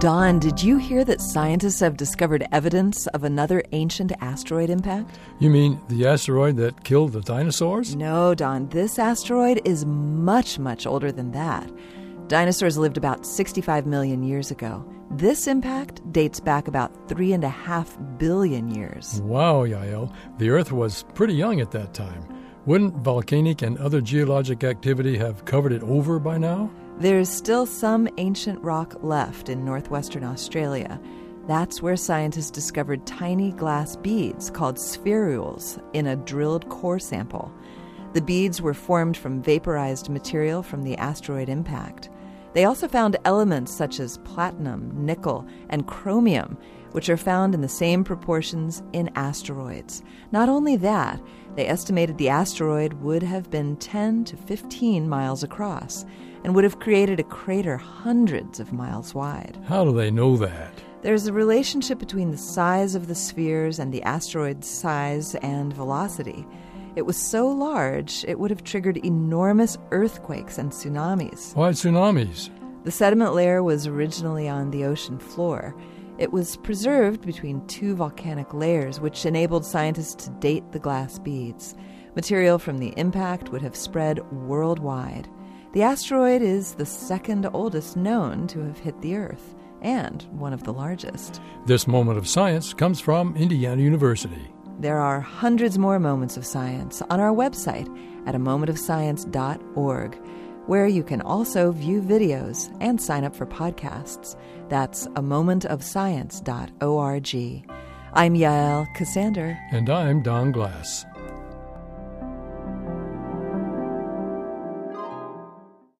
Don, did you hear that scientists have discovered evidence of another ancient asteroid impact? You mean the asteroid that killed the dinosaurs? No, Don. This asteroid is much, much older than that. Dinosaurs lived about 65 million years ago. This impact dates back about three and a half billion years. Wow, Yael. The Earth was pretty young at that time. Wouldn't volcanic and other geologic activity have covered it over by now? There's still some ancient rock left in northwestern Australia. That's where scientists discovered tiny glass beads called spherules in a drilled core sample. The beads were formed from vaporized material from the asteroid impact. They also found elements such as platinum, nickel, and chromium, which are found in the same proportions in asteroids. Not only that, they estimated the asteroid would have been 10 to 15 miles across and would have created a crater hundreds of miles wide. How do they know that? There's a relationship between the size of the spheres and the asteroid's size and velocity. It was so large, it would have triggered enormous earthquakes and tsunamis. Why tsunamis? The sediment layer was originally on the ocean floor. It was preserved between two volcanic layers, which enabled scientists to date the glass beads. Material from the impact would have spread worldwide. The asteroid is the second oldest known to have hit the Earth, and one of the largest. This moment of science comes from Indiana University. There are hundreds more moments of science on our website at a momentofscience.org, where you can also view videos and sign up for podcasts. That's a momentofscience.org. I'm Yael Ksander. And I'm Don Glass.